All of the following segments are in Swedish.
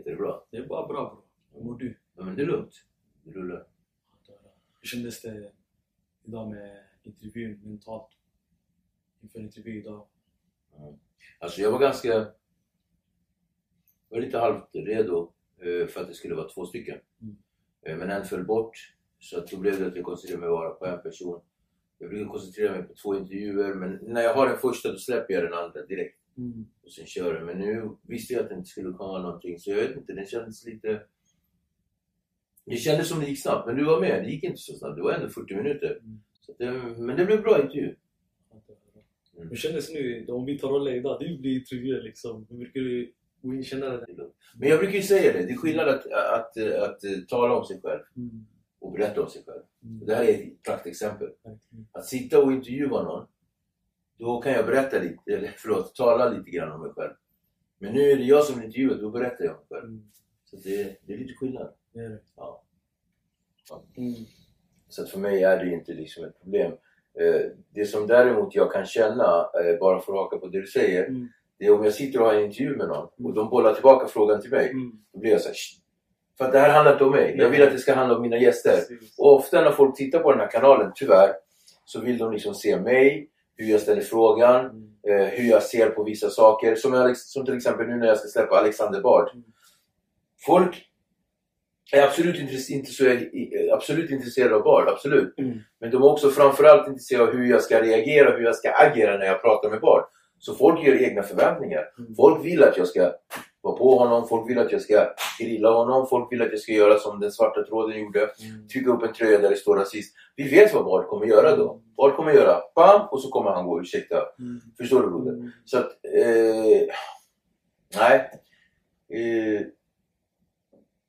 inte det bra? Det är bara bra bro. Hur mår du? Ja, men det är lugnt. Det rullar. Hur kändes det idag med intervjun mentalt? Inför intervju idag? Ja. Alltså jag var ganska... Jag var lite halvt redo eh, för att det skulle vara två stycken. Mm. Eh, Men en föll bort. Så att då blev det att jag koncentrerade mig bara på en person. Jag brukar koncentrera mig på två intervjuer men när jag har den första då släpper jag den andra direkt. Mm. och sen köra. Men nu visste jag att det inte skulle komma någonting så jag vet inte, det kändes lite... Det kändes som det gick snabbt, men du var med. Det gick inte så snabbt. Det var ändå 40 minuter. Mm. Det, men det blev bra intervju. Mm. Hur kändes det nu om vi tar rollen idag? Du blir intervjuad liksom. Hur brukar du gå in känna det? Men jag brukar ju säga det, det är skillnad att, att, att, att tala om sig själv Mm. och berätta om sig själv. Mm. Det här är ett praktexempel. Att sitta och intervjua någon, då kan jag berätta lite, eller förlåt, tala lite grann om mig själv. Men nu är det jag som intervjuar, då berättar jag om mig själv. Mm. Så det, det är lite skillnad. Det det. Ja. Mm. Så för mig är det inte liksom ett problem. Eh, Det som däremot jag kan känna, eh, bara för att haka på det du säger, Mm. det är om jag sitter och har en intervju med någon och de bollar tillbaka frågan till mig. Mm. Då blir jag såhär. För att det här handlar inte om mig. Jag vill att det ska handla om mina gäster. Och ofta när folk tittar på den här kanalen, tyvärr, så vill de liksom se mig, hur jag ställer frågan, Mm. eh, hur jag ser på vissa saker. Som, jag, som till exempel nu när jag ska släppa Alexander Bard. Mm. Folk är absolut, intress- inte så, absolut intresserade av Bard, absolut. Mm. Men de är också framförallt intresserade av hur jag ska reagera, hur jag ska agera när jag pratar med Bard. Så folk gör egna förväntningar. Mm. Folk vill att jag ska vara på honom, folk vill att jag ska grilla honom, folk vill att jag ska göra som den svarta tråden gjorde. Mm. Trycka upp en tröja där det står rasist. Vi vet vad Bard kommer göra då. Bard kommer göra bam och så kommer han gå ursäkta. Mm. Förstår du broder? Mm. Så att, eh, nej. Eh,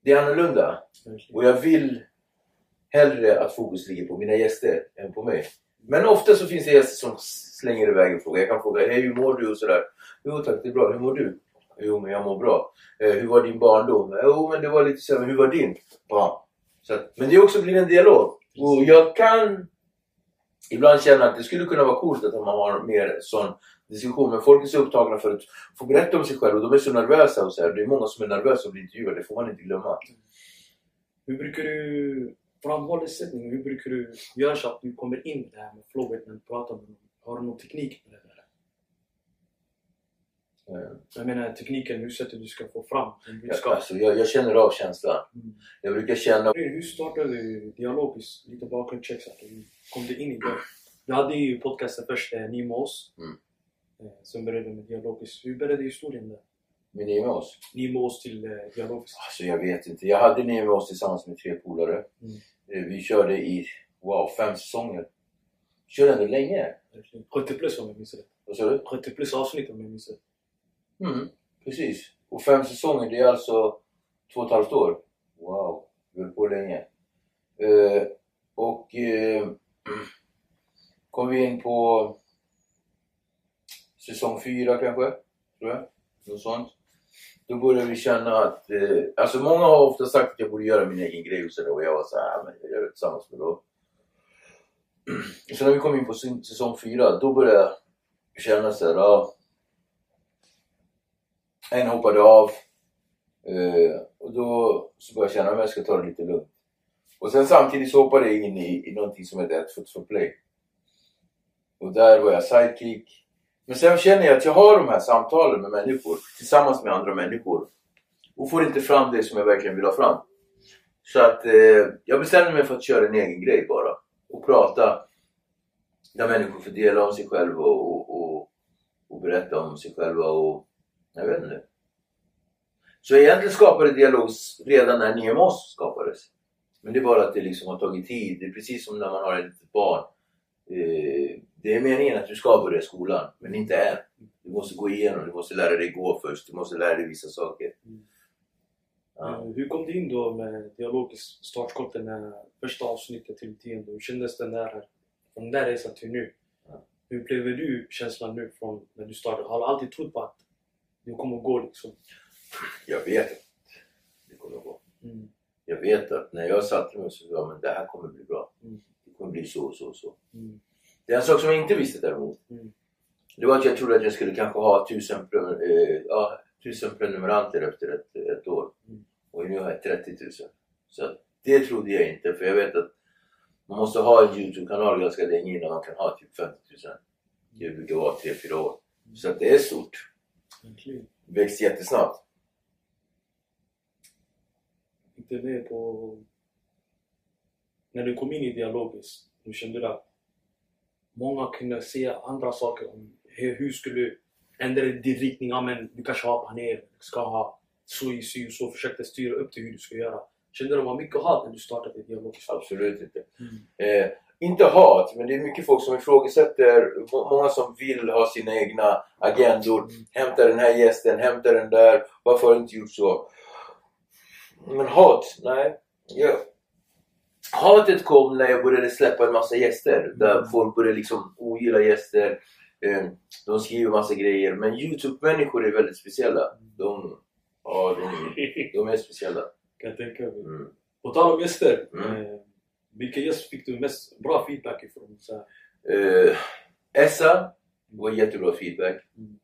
det är annorlunda. Verkligen. Och jag vill hellre att fokus ligger på mina gäster än på mig. Men ofta så finns det gäster som slänger iväg en fråga. Jag kan fråga, hej hur mår du? Och sådär. Jo tack, det är bra. Hur mår du? Jo men jag mår bra. Eh, hur var din barndom? Jo men det var lite så men hur var din? Ja. Så att, men det är också blir en dialog. Och jag kan ibland känna att det skulle kunna vara coolt att man har mer sån diskussion. Men folk är så upptagna för att få berätta om sig själva och de är så nervösa. Och så här. Det är många som är nervösa att bli intervjuade, det får man inte glömma. Hur brukar du framhålla sättningen? Hur brukar du göra så att du kommer in i det här med flowet när du pratar med någon? Har du någon teknik med det? Eh, Jag menar tekniken, hur sättet du ska få fram din budskap. alltså, jag, jag känner av känslan. Mm. Jag brukar känna... Hur startade du dialogiskt? Lite att du kom du in i det. Du hade ju podcasten först, eh, Ni med oss. Mm. Eh, Sen började med dialogiskt. Hur började historien där? Med oss? Ni med oss till eh, dialogiskt. Alltså jag vet inte. Jag hade ni med oss tillsammans med tre polare. Mm. Eh, Vi körde i, wow, fem säsonger. Körde ändå länge. Verkligen. 70 plus om jag minns rätt. Vad sa du? 70 plus avsnitt om jag minns rätt. Mm, precis. Och fem säsonger, det är alltså två och ett halvt år. Wow, vi höll på länge. Eh, och eh, kom vi in på säsong fyra kanske, tror jag. Något sånt. Då började vi känna att, eh, alltså många har ofta sagt att jag borde göra min egen grej och sådär och jag var så här, men jag gör det tillsammans med dem. Så när vi kom in på säsong fyra, då började jag känna såhär, ja, en hoppade av. Eh, och då så började jag känna att jag ska ta det lite lugnt. Och sen samtidigt så hoppade jag in i, i någonting som heter ett foot for play. Och där var jag sidekick. Men sen känner jag att jag har de här samtalen med människor tillsammans med andra människor. Och får inte fram det som jag verkligen vill ha fram. Så att eh, jag bestämde mig för att köra en egen grej bara. Och prata. Där människor får dela om sig själva och, och, och, och berätta om sig själva och jag vet inte. Så egentligen skapade dialog redan när Niemos skapades. Men det är bara att det liksom har tagit tid. Det är precis som när man har ett litet barn. Eh, det är meningen att du ska börja skolan, men inte än. Du måste gå igenom, du måste lära dig gå först, du måste lära dig vissa saker. Mm. Ja. Eh, Hur kom du in då med dialogiskt startskottet när första avsnittet till tionde? Hur kändes den där, från den där resan till nu? Hur upplever du känslan nu från när du startade? Har du alltid trott på att det kommer att gå liksom? Jag vet att det kommer att gå. Mm. Jag vet att när jag satte mig så sa jag men det här kommer bli bra. Mm. Det kommer bli så och så och så. Mm. Det är en sak som jag inte visste däremot. Mm. Det var att jag trodde att jag skulle kanske ha tusen, pre- eh, ja, tusen prenumeranter efter ett, ett år. nu har jag 30 000. Så att det trodde jag inte för jag vet att man måste ha en Youtube-kanal ganska länge innan man kan ha typ 50 000. Det brukar vara 3-4 år. Så att det är stort. Växt jättesnabbt. Inte med på... När du kom in i dialogiskt, du kände att många kunde se andra saker om hur, hur skulle du ändra din riktning? Ja, men du kanske har panel, du ska ha så i sy så försökte styra upp till hur du ska göra. Kände du det var mycket hat när du startade dialogiskt? Absolut inte. Mm. Eh, inte hat, men det är mycket folk som ifrågasätter. Må- Många som vill ha sina egna agendor. Hämta den här gästen, hämta den där. Varför har du inte gjort så? Men hat? Nej. Jag... Hatet kom när jag började släppa en massa gäster. Där Mm. folk började liksom ogilla gäster. Eh, de skriver massa grejer. Men Youtube-människor är väldigt speciella. De, ja, de, de är speciella. kan jag tänka mig. Mm. På tal om gäster. Mm. Eh, vilken gäst fick du mest bra feedback ifrån? Så här, Eh, Essa var jättebra feedback. Mm.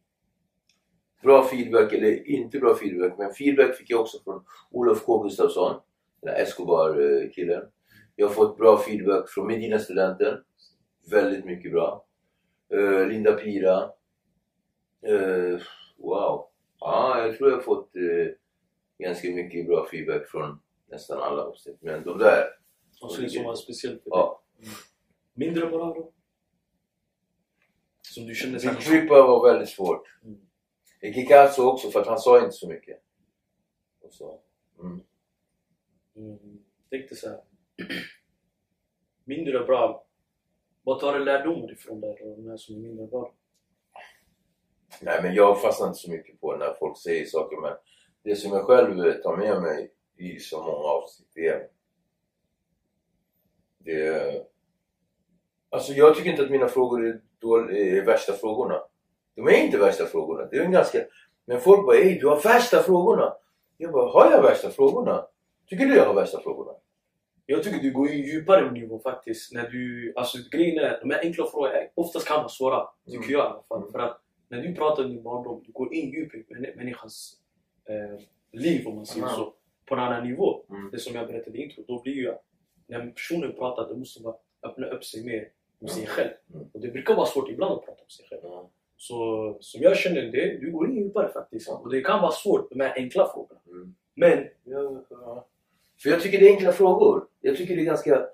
Bra feedback, eller inte bra feedback, men feedback fick jag också från Olof K Gustafsson, den här Escobar-killen. Jag har fått bra feedback från Medina-studenten. Väldigt mycket bra. Eh, Linda Pira. Eh, wow. Ja, jag tror jag har fått ganska mycket bra feedback från nästan alla avsnitt. Men de där, alltså det som var speciellt för dig. ja. Mindre bra då? Som du kände såhär... Trippa var väldigt svårt. Mm. Kikazo också för att han sa inte så mycket. Och så. Mm. Mm, tänkte såhär... mindre bra. Vad tar du lärdomar ifrån det då? De här som är mindre bra? Nej men jag fastnar inte så mycket på när folk säger saker men det som jag själv tar med mig i så många avsnitt är... Det alltså jag tycker inte att mina frågor är, dål- är värsta frågorna. De är inte värsta frågorna. Det är en ganska... Men folk bara Ey du har värsta frågorna! Jag bara har jag värsta frågorna? Tycker du jag har värsta frågorna? Jag tycker du går in djupare nivå faktiskt. När du, alltså grejen är, de här enkla frågorna oftast kan vara svåra. Tycker Mm. jag i alla fall. Mm. För att när du pratar om din barndom, du går in djupt i män- människans eh, liv om man säger Mm. så. På en annan nivå. Mm. Det som jag berättade i intro. Då blir att när personen pratar, då måste man öppna upp sig mer om sig Mm. själv. Mm. Och det brukar vara svårt ibland att prata om sig själv. Så som jag känner det, du går in djupare faktiskt. Och det kan vara svårt med de här enkla frågorna. Mm. Men Ja, ja. För jag tycker det är enkla frågor. Jag tycker det är ganska...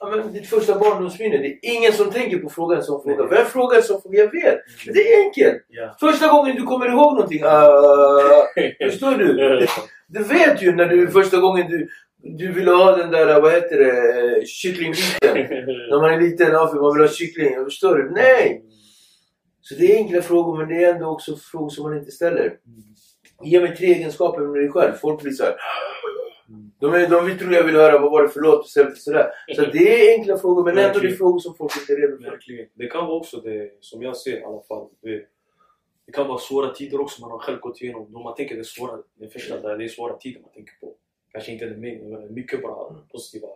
Ja, men ditt första barndomsminne, det är ingen som tänker på frågan som frågar. Nej. Vem frågar som frågar? Jag vet! Men det är enkelt! ja. Första gången du kommer ihåg någonting, uh, förstår du? Du vet ju när du första gången du, du ville ha den där, vad heter det, kycklingbiten. När man är liten, ja, för man vill ha kyckling. Förstår du? Nej! Så det är enkla frågor men det är ändå också frågor som man inte ställer. Ge mig tre egenskaper med dig själv. Folk blir såhär... De, är, de vill, tror jag vill höra vad var det för låt istället för sådär. Så det är enkla frågor men ändå det är frågor som folk inte är redo för. Det kan vara också det, som jag ser i alla fall. Det, det kan vara svåra tider också man har själv gått igenom. Då man tänker det är svåra, det första där, det är svåra tider man tänker på. Kanske inte men mycket bra, Mm. positiva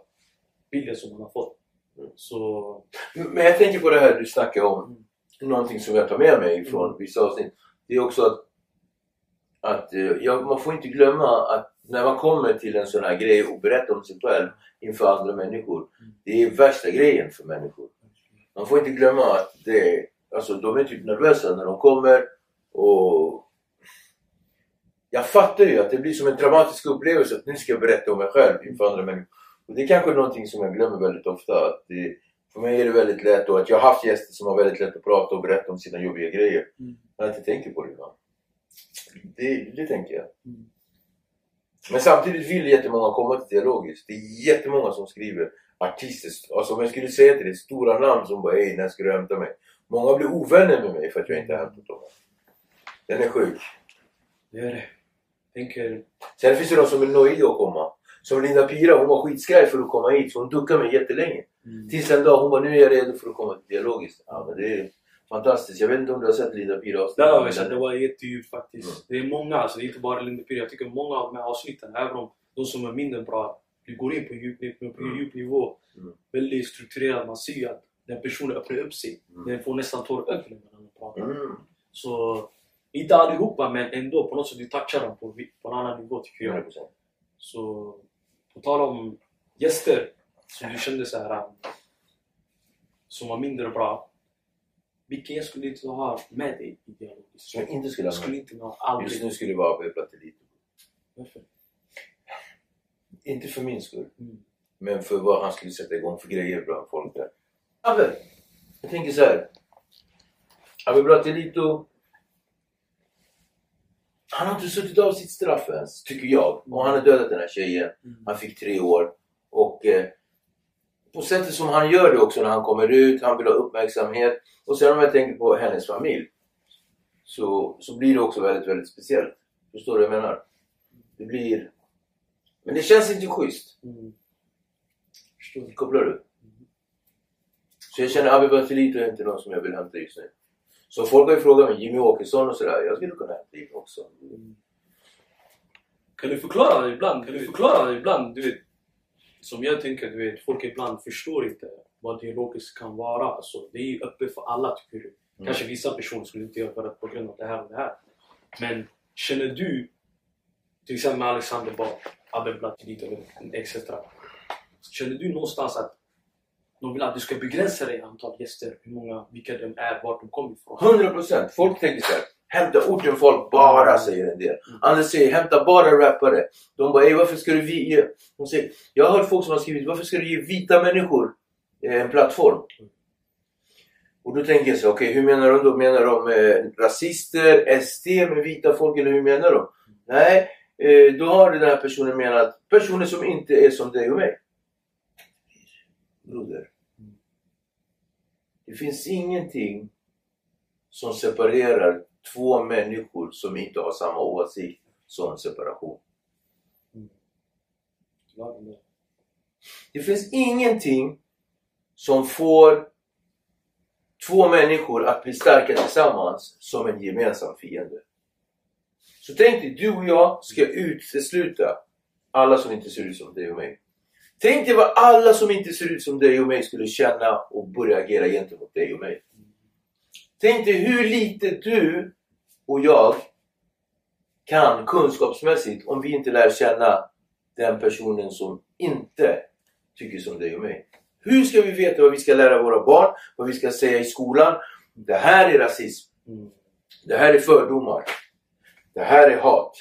bilder som man har fått. Mm. Så... Men jag tänker på det här du snackar om. Mm. Någonting som jag tar med mig från Mm. vissa avsnitt. Det är också att, att eh, ja, man får inte glömma att när man kommer till en sån här grej och berättar om sig själv inför andra människor. Mm. Det är värsta grejen för människor. Man får inte glömma att det är, alltså, de är typ nervösa när de kommer och jag fattar ju att det blir som en dramatisk upplevelse att nu ska jag berätta om mig själv inför andra människor. Och det är kanske någonting som jag glömmer väldigt ofta. Att det, för mig är det väldigt lätt och att jag har haft gäster som har väldigt lätt att prata och berätta om sina jobbiga grejer. Mm. Jag inte tänker på det ibland. Det, det tänker jag. Mm. Men samtidigt vill jättemånga komma till dialogiskt. Det är jättemånga som skriver artister. Alltså om jag skulle säga till dig stora namn som bara Ey, när ska du hämta mig? Många blir ovänner med mig för att jag inte har hämtat dem. Den är sjuk. Det är det. Tänker... Sen finns det de som är nöjda att komma. Som Linda Pira, hon var skitskraj för att komma hit så hon duckade mig jättelänge. Mm. Tills en dag hon bara, nu är jag redo för att komma till dialogiskt. Ja men det är fantastiskt. Jag vet inte om du har sett Linda Pira Där har vi sett, det var jättedjupt faktiskt. Mm. Det är många, alltså, det är inte bara Linda Piri. Jag tycker många av de här avsnitten, även om de som är mindre bra, du går in på djup, på Mm. djup nivå. Mm. Väldigt strukturerat. Man ser ju att den personen öppnar upp sig. Mm. Den får nästan ögonen när man pratar. Mm. Så, inte allihopa men ändå på något sätt du touchar dem på, på en annan nivå tycker jag. 100%. Så på tal om gäster som du kände så här som var mindre bra. Vilken gäst skulle inte ha med dig i dialog? Som jag inte skulle ha med. inte ha Just nu skulle det vara Abbe Plattelito. Varför? Inte för min skull. Mm. Men för vad han skulle sätta igång för grejer bland folk där. Abbe! Jag tänker så här. Abbe Plattelito. Han har inte suttit av sitt straff ens, tycker jag. Och han har dödat den här tjejen. Mm. Han fick tre år. Och eh, på sättet som han gör det också när han kommer ut, han vill ha uppmärksamhet. Och sen om jag tänker på hennes familj. Så, så blir det också väldigt, väldigt speciellt. Förstår du vad jag menar? Det blir... Men det känns inte schysst. Mm. Förstår. Kopplar du? Så jag känner Abbe Batilito är inte någon som jag vill hämta just nu. Så folk har ju frågat mig, Jimmy Åkesson och sådär. Jag skulle kunna in också. Mm. Kan du förklara ibland? Kan du förklara ibland? Du vet, som jag tänker, du vet, folk ibland förstår inte vad dialogiskt kan vara. Alltså, det är ju öppet för alla tycker du. Mm. Kanske vissa personer skulle inte göra det på grund av det här och det här. Men känner du, till exempel med Alexander Bard, Abbe Blattelito etc. Känner du någonstans att de vill att du ska begränsa dig antal gäster, hur många, vilka de är, vart de kommer ifrån? 100%! Folk tänker såhär, hämta orten folk bara, säger en del. Mm. Andra säger, hämta bara rappare. De bara, Ey, varför ska du vi ge... De säger, jag har hört folk som har skrivit, varför ska du ge vita människor eh, en plattform? Och då tänker jag så, okej hur menar de då? Menar de eh, rasister, SD med vita folk eller hur menar de? Nej, eh, då har den här personen menat personer som inte är som dig och mig. Broder. Det finns ingenting som separerar två människor som inte har samma åsikt som separation. Det finns ingenting som får två människor att bli starka tillsammans som en gemensam fiende. Så tänk dig, du och jag ska utesluta alla som inte ser ut som dig och mig. Tänk dig vad alla som inte ser ut som dig och mig skulle känna och börja agera gentemot dig och mig. Tänk dig hur lite du och jag kan kunskapsmässigt om vi inte lär känna den personen som inte tycker som dig och mig. Hur ska vi veta vad vi ska lära våra barn? Vad vi ska säga i skolan? Det här är rasism. Det här är fördomar. Det här är hat.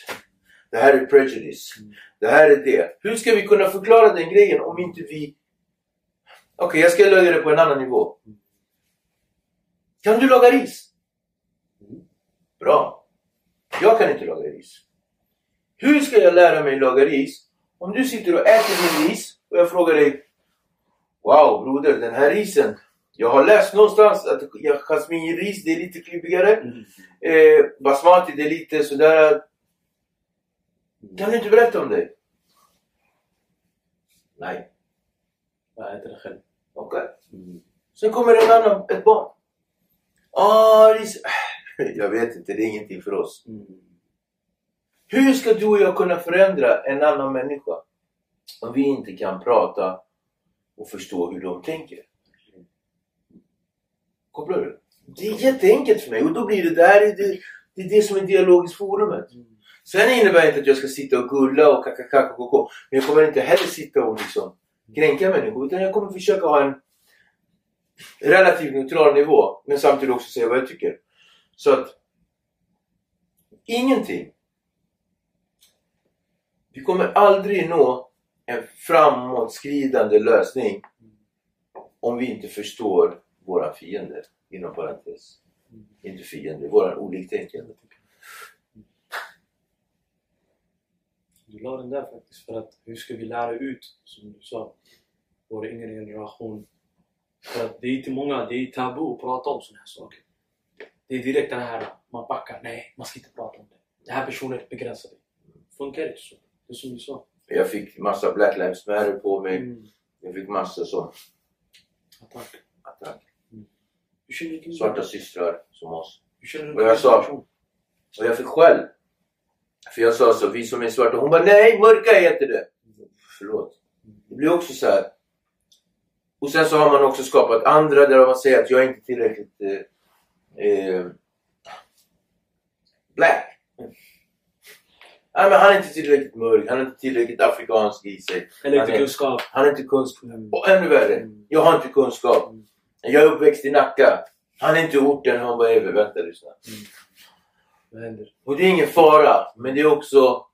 Det här är prejudice. Det här är det. Hur ska vi kunna förklara den grejen om inte vi... Okej, jag ska lägga det på en annan nivå. Kan du laga ris? Bra. Jag kan inte laga ris. Hur ska jag lära mig laga ris om du sitter och äter min ris och jag frågar dig Wow broder, den här risen. Jag har läst någonstans att jasminris det är lite klibbigare. Mm. Eh, basmati det är lite sådär. Kan du inte berätta om det? Nej. Jag äter det själv. Okej. Mm. Sen kommer en annan, ett barn. Ah, ris. Jag vet inte, det är ingenting för oss. Mm. Hur ska du och jag kunna förändra en annan människa om vi inte kan prata och förstå hur de tänker? Kopplar du? Det är jätteenkelt för mig och då blir det där är det, det är det som är dialogiskt forumet. Mm. Sen innebär det inte att jag ska sitta och gulla och kakakakakoko. Men jag kommer inte heller sitta och liksom kränka människor utan jag kommer försöka ha en relativt neutral nivå men samtidigt också säga vad jag tycker. Så att ingenting. Vi kommer aldrig nå en framåtskridande lösning om vi inte förstår våra fiender. Inom parentes. Inte fiender, våra oliktänkande. Du la den där faktiskt för att hur ska vi lära ut, som du sa, vår yngre generation. För att det är inte många, det är tabu att prata om sådana här saker. Det är direkt den här, man backar, nej man ska inte prata om det. Den här personen begränsar dig. Funkar inte så. Det är som du sa. Jag fick massa Black Lives Matter på mig. Mm. Jag fick massa så Attack. attack. Du Svarta systrar som oss. Hur känner du Och jag sa- Och jag fick skäll. För jag sa så, vi som är svarta. Hon bara, nej mörka heter det. Förlåt. Det blir också så här. Och sen så har man också skapat andra där man säger att jag är inte tillräckligt eh, eh, black. Nej men han är inte tillräckligt mörk, han är inte tillräckligt afrikansk i sig. Eller Han inte är- kunskap. Han är inte kunskap. Mm. Och ännu värre, Mm. jag har inte kunskap. Mm. Jag är uppväxt i Nacka. Han är inte orten, han bara över. Vänta, lyssna. Vad händer? Och det är ingen fara, men det är också...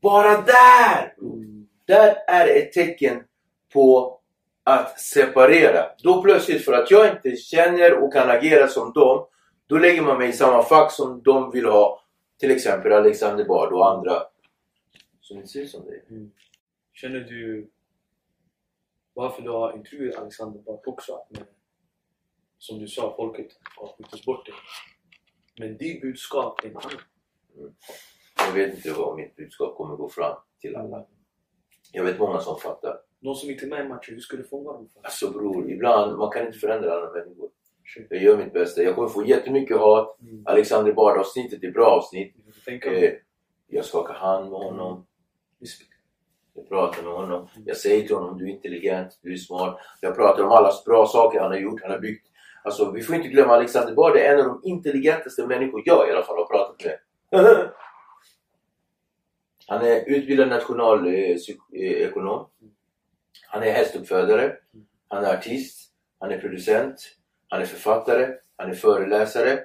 Bara där! Mm. Där är ett tecken på att separera. Då plötsligt, för att jag inte känner och kan agera som dem, då lägger man mig i samma fack som de vill ha. Till exempel Alexander Bard och andra som inte ser ut som dig. Känner du varför du har intervjuat Alexander Bard också? Att som du sa, folket har skjutit bort dig. Men ditt budskap är en annan. Jag vet inte vad mitt budskap kommer gå fram till alla. Jag vet många som fattar. Någon som inte är med i matchen, hur ska du fånga dem? För? Alltså bror, ibland, man kan inte förändra alla människor. Jag gör mitt bästa. Jag kommer få jättemycket hat. Mm. Alexander Bard-avsnittet är bra avsnitt. Eh, jag skakar hand med honom. Respekt. Jag pratar med honom. Jag säger till honom, du är intelligent, du är smart. Jag pratar om alla bra saker han har gjort, han har byggt. Alltså, vi får inte glömma Alexander Bard är en av de intelligentaste människor jag i alla fall har pratat med. han är utbildad nationalekonom. Han är hästuppfödare. Han är artist. Han är producent. Han är författare. Han är föreläsare.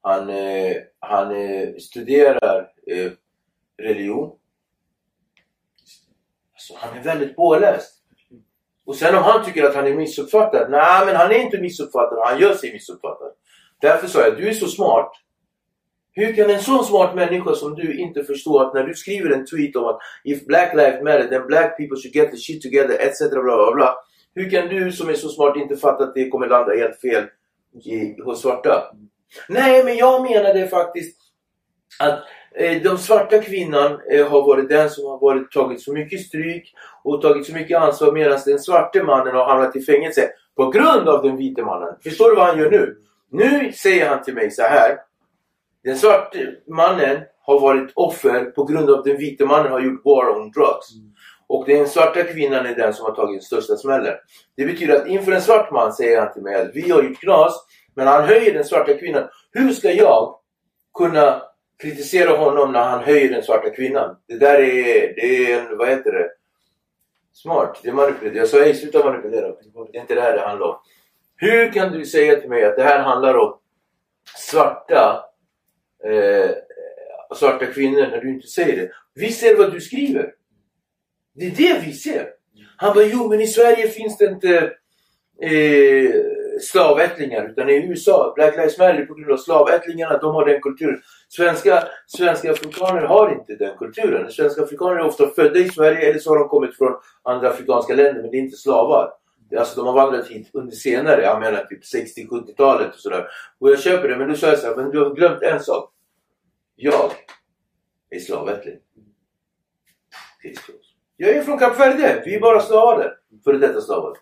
Han, eh, han eh, studerar eh, religion. Alltså, han är väldigt påläst. Och sen om han tycker att han är missuppfattad. Nej, men han är inte missuppfattad. Han gör sig missuppfattad. Därför sa jag, du är så smart. Hur kan en sån smart människa som du inte förstå att när du skriver en tweet om att if black lives matter then black people should get the shit together etc. bla bla bla. Hur kan du som är så smart inte fatta att det kommer landa helt fel i, hos svarta? Nej, men jag menade faktiskt att eh, de svarta kvinnan eh, har varit den som har varit, tagit så mycket stryk och tagit så mycket ansvar medan den svarte mannen har hamnat i fängelse på grund av den vite mannen. Förstår du vad han gör nu? Nu säger han till mig så här. Den svarte mannen har varit offer på grund av den vite mannen har gjort war on drugs. Och den svarta kvinnan är den som har tagit den största smällen. Det betyder att inför en svart man säger han till mig att vi har gjort knas, men han höjer den svarta kvinnan. Hur ska jag kunna kritisera honom när han höjer den svarta kvinnan? Det där är, det är en, vad heter det? Smart. Det är manipulerat. Jag sa hej, sluta manipulera. Det är inte det här det handlar om. Hur kan du säga till mig att det här handlar om svarta eh, svarta kvinnor när du inte säger det? Vi ser vad du skriver. Det är det vi ser. Han bara, jo men i Sverige finns det inte eh, slavättlingar utan i USA, Black Lives Matter på grund av slavättlingarna, de har den kulturen. Svenska, svenska afrikaner har inte den kulturen. Svenska afrikaner är ofta födda i Sverige eller så har de kommit från andra afrikanska länder men det är inte slavar. Alltså de har vandrat hit under senare, jag menar typ 60-70-talet och sådär. Och jag köper det, men du säger såhär, men du har glömt en sak. Jag är slavättling. Jag är från Kap Verde, vi är bara slavar där. Före detta slavar.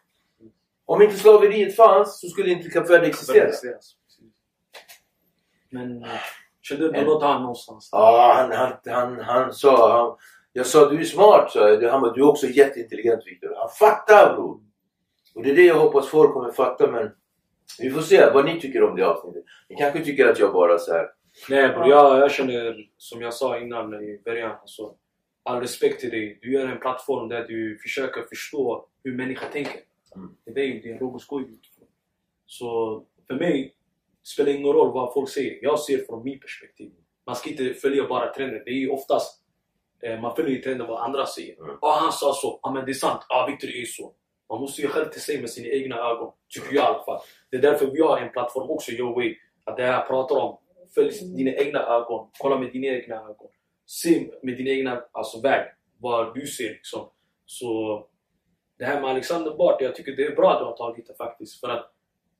Om inte slaveriet fanns så skulle inte Kap Verde existera. Men kände du något han någonstans? Ja, han, han, han, han sa... Han, jag sa du är smart, sa jag. Han bara, du är också jätteintelligent Viktor. Han fattar bror! Och det är det jag hoppas folk kommer fatta men... Vi får se vad ni tycker om det avsnittet. Ni kanske tycker att jag bara så här. Nej bror, jag, jag känner som jag sa innan i början. Alltså, all respekt till dig. Du gör en plattform där du försöker förstå hur människor tänker. Mm. Det är din Rogos går utifrån. Så för mig spelar det ingen roll vad folk säger. Jag ser från min perspektiv. Man ska inte följa bara trenden. Det är ju oftast eh, man följer trenden vad andra säger. Ja, Mm. han sa så. Ja, men det är sant. Ja, Victor är så. Man måste ju själv till sig med sina egna ögon. Tycker jag i alla fall. Det är därför vi har en plattform också, Your Way. Att det här jag pratar om. Följ dina egna ögon. Kolla med dina egna ögon. Se med din egna alltså, väg. Vad du ser liksom. Så det här med Alexander Bard, jag tycker det är bra att du har tagit det faktiskt. För att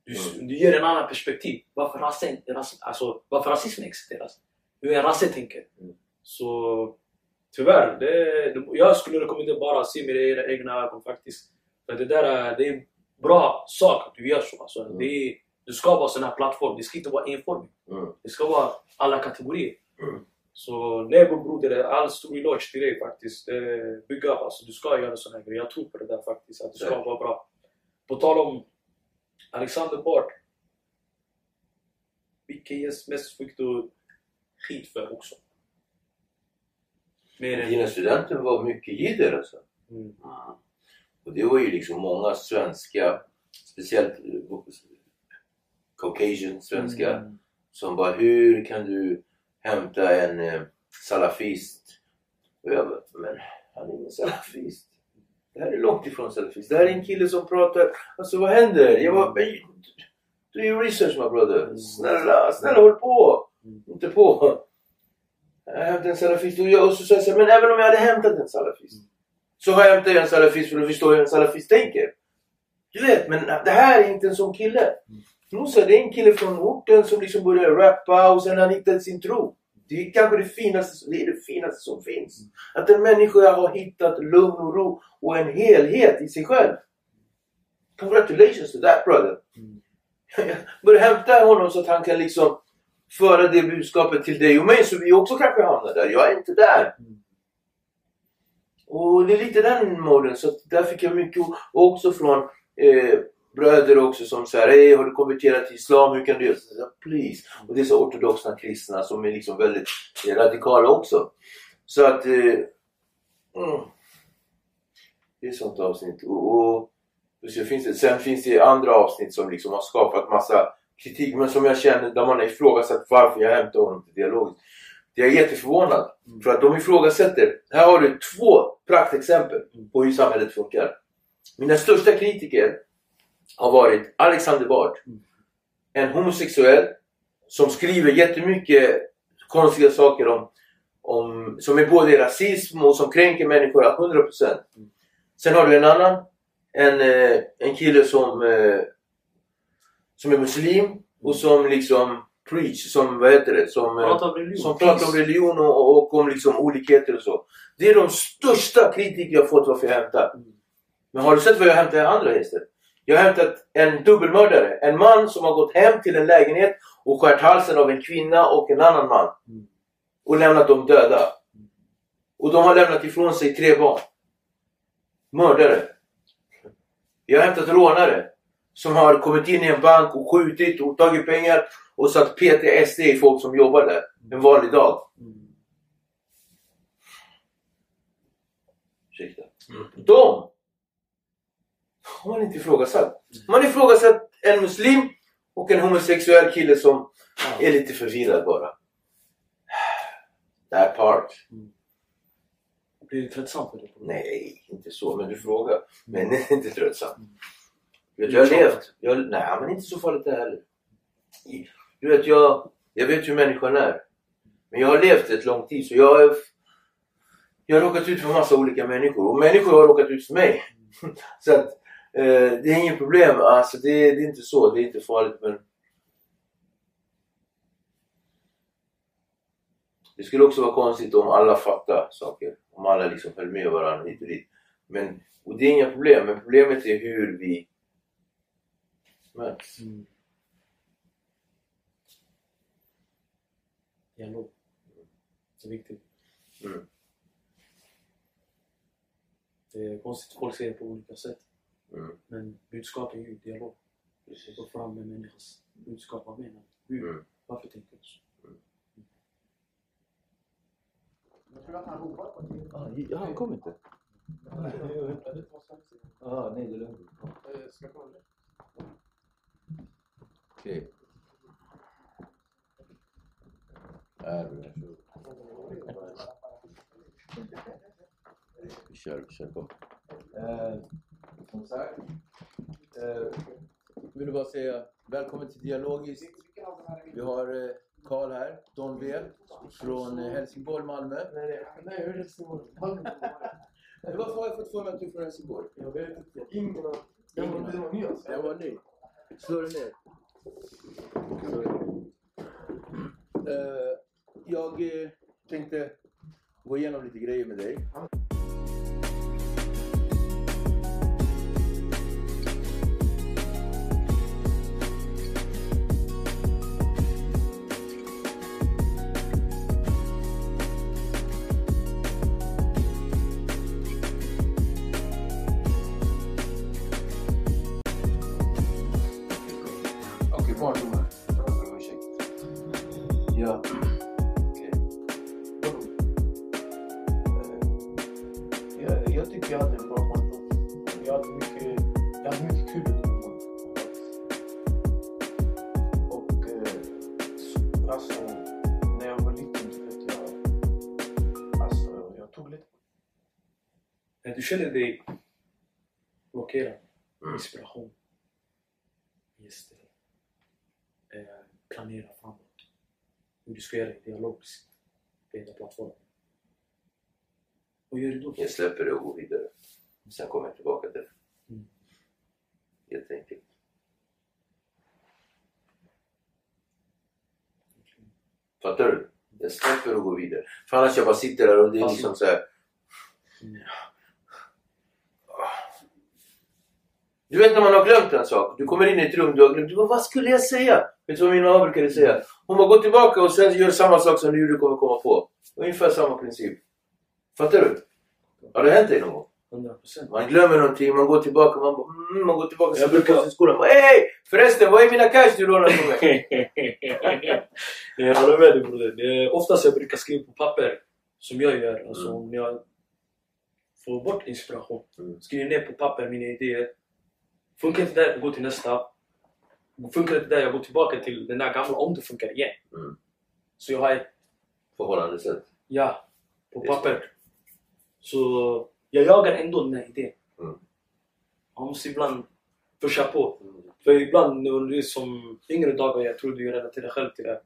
du, Mm. du ger en annan perspektiv. Varför, rasen, ras, alltså, varför rasismen existerar. Hur en rasse tänker. Mm. Så tyvärr, det, jag skulle rekommendera bara att se med era egna ögon faktiskt. För det där är, det är en bra sak att du gör så. Alltså, Mm. det, är, det ska vara sån här plattform, det ska inte vara enformigt. Mm. Det ska vara alla kategorier. Så bror broder, all stor eloge till dig faktiskt. Bygga upp, alltså du ska göra här grejer. Jag tror på det där faktiskt, att det ska vara bra. På tal om Alexander Bard. Vilken gäst mest fick du skit för också? Mer än... Dina studenter var mycket jidder alltså. Mm. Och det var ju liksom många svenska, speciellt eh, Caucasian svenska, Mm. som bara hur kan du hämta en eh, salafist? Och jag bara, men han är ingen salafist. Det här är långt ifrån salafist. Det här är en kille som pratar, alltså vad händer? Jag bara, men du är research my brother. Snälla, snälla håll på! Mm. Inte på! Jag hämtade en salafist och, jag, och så sa jag men även om jag hade hämtat en salafist så har jag hämtat en salafist för att förstå hur en salafist tänker. Du vet, men det här är inte en sån kille. Musa, det är en kille från orten som liksom började rappa och sen har han hittat sin tro. Det är kanske det finaste, det är det finaste som finns. Att en människa har hittat lugn och ro och en helhet i sig själv. Congratulations to that brother. Mm. Börja hämta honom så att han kan liksom föra det budskapet till dig och mig så vi också kanske hamnar där. Jag är inte där. Mm. Och det är lite den moden. Så där fick jag mycket också från eh, bröder också som säger Hej, har du konverterat till Islam? Hur kan du göra? Så Please. Och det är så ortodoxa kristna som är liksom väldigt radikala också. Så att... Eh, mm, det är ett sånt avsnitt. Och, och, så finns det, sen finns det andra avsnitt som liksom har skapat massa kritik. Men som jag känner, där man har ifrågasatt varför jag hämtar honom till dialog. Jag är jätteförvånad. Mm. För att de ifrågasätter. Här har du två praktexempel på hur samhället funkar. Mina största kritiker har varit Alexander Bard. Mm. En homosexuell som skriver jättemycket konstiga saker om, om som är både rasism och som kränker människor 100%. Mm. Sen har du en annan. En, eh, en kille som, eh, som är muslim och som liksom preach, som vad heter det? Som, eh, Prata om religion. som pratar om religion och, och om liksom olikheter och så. Det är de största kritiker jag fått varför jag hämtar. Mm. Men har du sett vad jag hämtar i andra hästar? Jag har hämtat en dubbelmördare. En man som har gått hem till en lägenhet och skärt halsen av en kvinna och en annan man. Mm. Och lämnat dem döda. Och de har lämnat ifrån sig tre barn. Mördare. Jag har hämtat rånare. Som har kommit in i en bank och skjutit och tagit pengar och satt PTSD i folk som jobbar där. En vanlig dag. Mm. Ursäkta. De har man inte ifrågasatt. Man har ifrågasatt en muslim och en homosexuell kille som är lite förvirrad bara. That part. Blir det tröttsamt för dig? Nej, inte så. Men du frågar. Men det är inte tröttsamt. Vet, du, jag har levt. Jag, nej, men inte så farligt det heller. Du vet, jag, jag vet hur människan är. Men jag har levt ett långt tid så jag jag har råkat ut för massa olika människor. Och människor har råkat ut för mig. så att eh, det är inget problem. Alltså det, det är inte så. Det är inte farligt men Det skulle också vara konstigt om alla fattar saker. Om alla liksom höll med varandra hit och dit. Men, och det är inga problem. Men problemet är hur vi möts. Mm. Dialog. Det är viktigt. Mm. Det är konstigt, folk ser det på olika sätt. Mm. Men budskap är ju dialog. Precis. Gå fram med människans budskap. Vad menar du? Hur? Mm. Varför tänker du så? Jag tror att han ropar på ett Ja, han kom inte. Ah, nej, det är lugnt. Ska jag kolla? Okej. Här, varsågod. Vi kör, vi kör på. Eh, sagt. Eh, vill du bara säga välkommen till Dialogiskt. Vi har eh, Karl här, Don V. Från eh, Helsingborg, Malmö. Nej, jag är Helsingborg. Eh, Varför har jag fått för mig att du är från Helsingborg? Jag vet inte. Ingen. Den var, ny alltså. Jag var ny. Slå dig ner. Slå dig ner. Eh, jag eh, tänkte gå igenom lite grejer med dig. Fördomar. barndomar. Ursäkta. Ja. Okej. jag tycker jag hade en bra barndom. Jag hade mycket, jag hade mycket kul under min barndom. Och eh, alltså, när jag var liten, du vet jag... Alltså, jag tog lite du känner dig blockerad, Mm. inspiration, gäster, eh, planera framåt. Det dialogiskt på hela plattformen. Vad gör du då? Jag släpper det och går vidare. Sen kommer jag tillbaka till det. Mm. Helt enkelt. Fattar du? Jag släpper och går vidare. För annars jag bara sitter där och det är Fast- liksom så här. Mm. Du vet när man har glömt en sak. Du kommer in i ett rum, du har glömt. Du bara, vad skulle jag säga? Vet du vad min mamma brukade säga? Hon bara, gå tillbaka och sen gör samma sak som du gjorde kommer komma på. Ungefär samma princip. Fattar du? Har det hänt dig någon gång? 100 procent. Man glömmer någonting, man går tillbaka, man, mm, man går tillbaka Jag till brukar- brukar... skolan. Hej! Förresten, vad är mina cash du lånade på mig? jag håller med dig broder. Det Oftast jag brukar skriva på papper, som jag gör. Alltså Mm. om jag får bort inspiration. Mm. Skriver ner på papper mina idéer. Funkar inte jag går till nästa. Funkar inte där, jag går tillbaka till den där gamla om det funkar igen. Mm. Så jag har ett Förhållandesätt. ja på papper. Så jag jagar ändå den här idén. Mm. Man måste ibland pusha på. Mm. För ibland, det är som yngre dagar, jag tror du relaterar själv till det.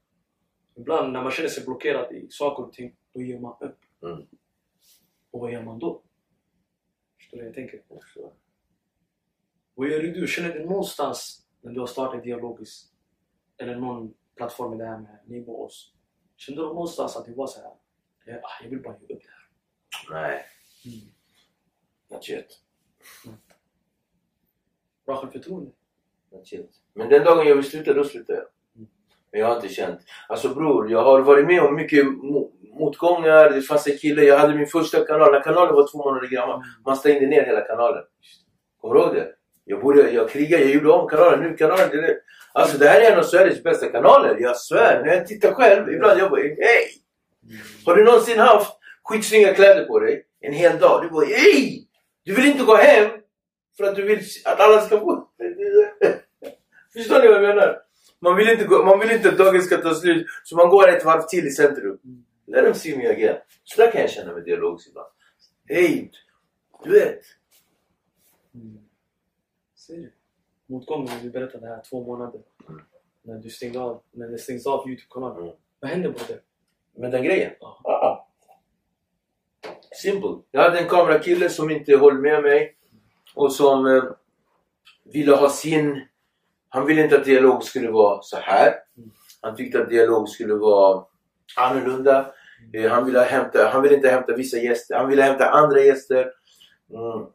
Ibland när man känner sig blockerad i saker och ting, då ger man upp. Mm. Och vad gör man då? Förstår du vad jag tänker? Vad gör du? Känner du någonstans när du har startat dialogiskt, eller någon plattform med det här med Nemo och oss. Kände du någonstans att du var så här, eh, ah, jag vill bara ge upp det här? Nej, Mm. not yet. Bra självförtroende. Not yet. Men den dagen jag vill sluta, då slutar jag. Mm. Men jag har inte känt. Alltså bror, jag har varit med om mycket mo- motgångar. Det fanns en kille, jag hade min första kanal. När kanalen var två månader gammal. Man stängde ner hela kanalen. Kommer du ihåg det? Jag, borde, jag krigade, jag gjorde om kanalen. Nu kanalen, det är, Alltså det här är en av Sveriges bästa kanaler. Jag svär. När jag tittar själv, ibland jag bara hej! Har du någonsin haft skitsnygga kläder på dig en hel dag? Du bara hej! Du vill inte gå hem för att du vill att alla ska få... Förstår ni vad jag menar? Man vill inte, gå, man vill inte att dagen ska ta slut så man går ett varv till i centrum. Let them see me again. Så där kan jag känna med dialog. ibland. Hej! Du vet. Mm. Ser du? Motgången, berättade här, två månader. Mm. När du stängde av, när det stängs av Youtube-kanalen. Mm. Vad hände broder? Med den grejen? Ja. Ja. Simple. Jag hade en kamerakille som inte höll med mig och som eh, ville ha sin... Han ville inte att dialog skulle vara så här. Mm. Han tyckte att dialog skulle vara annorlunda. Eh, han, ville hämta, han ville inte hämta vissa gäster, han ville hämta andra gäster. Mm.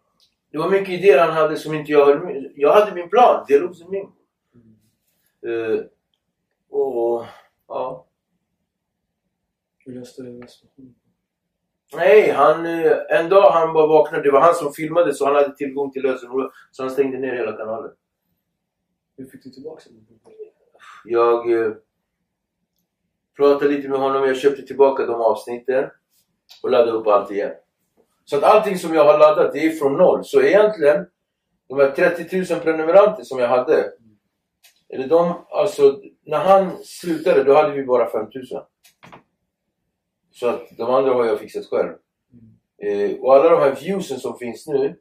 Det var mycket idéer han hade som inte jag höll med. Jag hade min plan, dialog som min. Mm. Eh, och ja, Hur löste du den situationen? Nej, han, eh, en dag han bara vaknade. Det var han som filmade så han hade tillgång till lösenord. Så han stängde ner hela kanalen. Hur fick du tillbaka den? broder? Jag eh, pratade lite med honom. Jag köpte tillbaka de avsnitten. Och laddade upp allt igen. Så att allting som jag har laddat det är från noll. Så egentligen, de här 30 000 prenumeranter som jag hade. Eller de, alltså när han slutade då hade vi bara 5 000. Så att de andra har jag fixat själv. Mm. Eh, och alla de här viewsen som finns nu,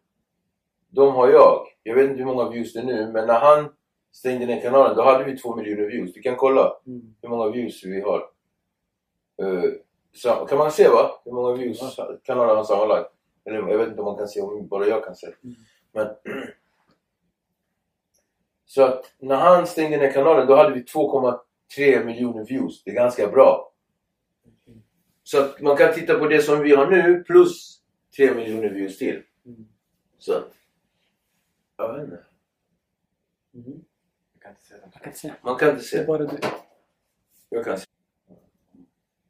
de har jag. Jag vet inte hur många views det är nu, men när han stängde ner kanalen, då hade vi två miljoner views. Du kan kolla Mm. hur många views vi har. Eh, så, kan man se va? Hur många views kanalen har sammanlagt? Eller jag vet inte om man kan se, om bara jag kan se. Mm. Men... så att när han stängde ner kanalen, då hade vi 2,3 miljoner views. Det är ganska bra. Mm. Så att man kan titta på det som vi har nu plus 3 miljoner views till. Mm. Så att... Jag vet inte. Mm. Jag kan inte säga det. Jag kan inte säga. Man kan inte Det se. är bara du. Jag kan se.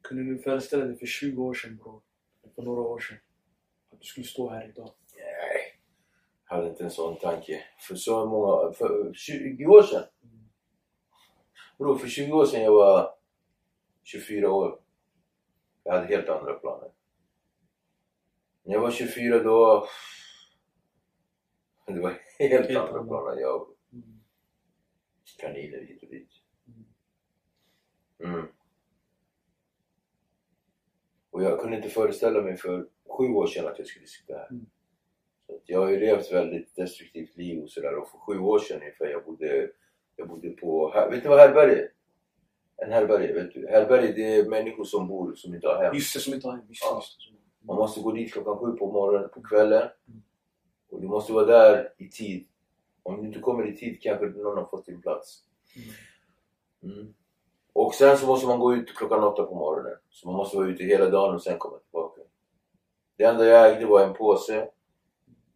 Kunde du föreställa dig för 20 år sedan bror? För några år sedan? Att du skulle stå här idag? Nej. Jag hade inte en sån tanke. För så många... För 20 år sedan. Mm. Bro, för 20 år sedan jag var 24 år. Jag hade helt andra planer. När jag var 24 då... Det var helt Helt andra planer. Jag Mm. kaniner hit och dit. Mm. Mm. Och jag kunde inte föreställa mig för sju år sedan att jag skulle sitta här. Mm. Så jag har ju levt väldigt destruktivt liv och sådär och för sju år sedan ungefär jag bodde, jag bodde på, vet du vad härbärge är? En härbärge, vet du? Härbärge det är människor som bor, som inte har hem. Just det, som inte har hem. Just Ja. just det. Man måste gå dit klockan sju på morgonen, på kvällen. Mm. Och du måste vara där i tid. Om du inte kommer i tid kanske någon har fått din plats. Mm. Och sen så måste man gå ut klockan åtta på morgonen. Så man måste vara ute hela dagen och sen komma tillbaka. Det enda jag ägde var en påse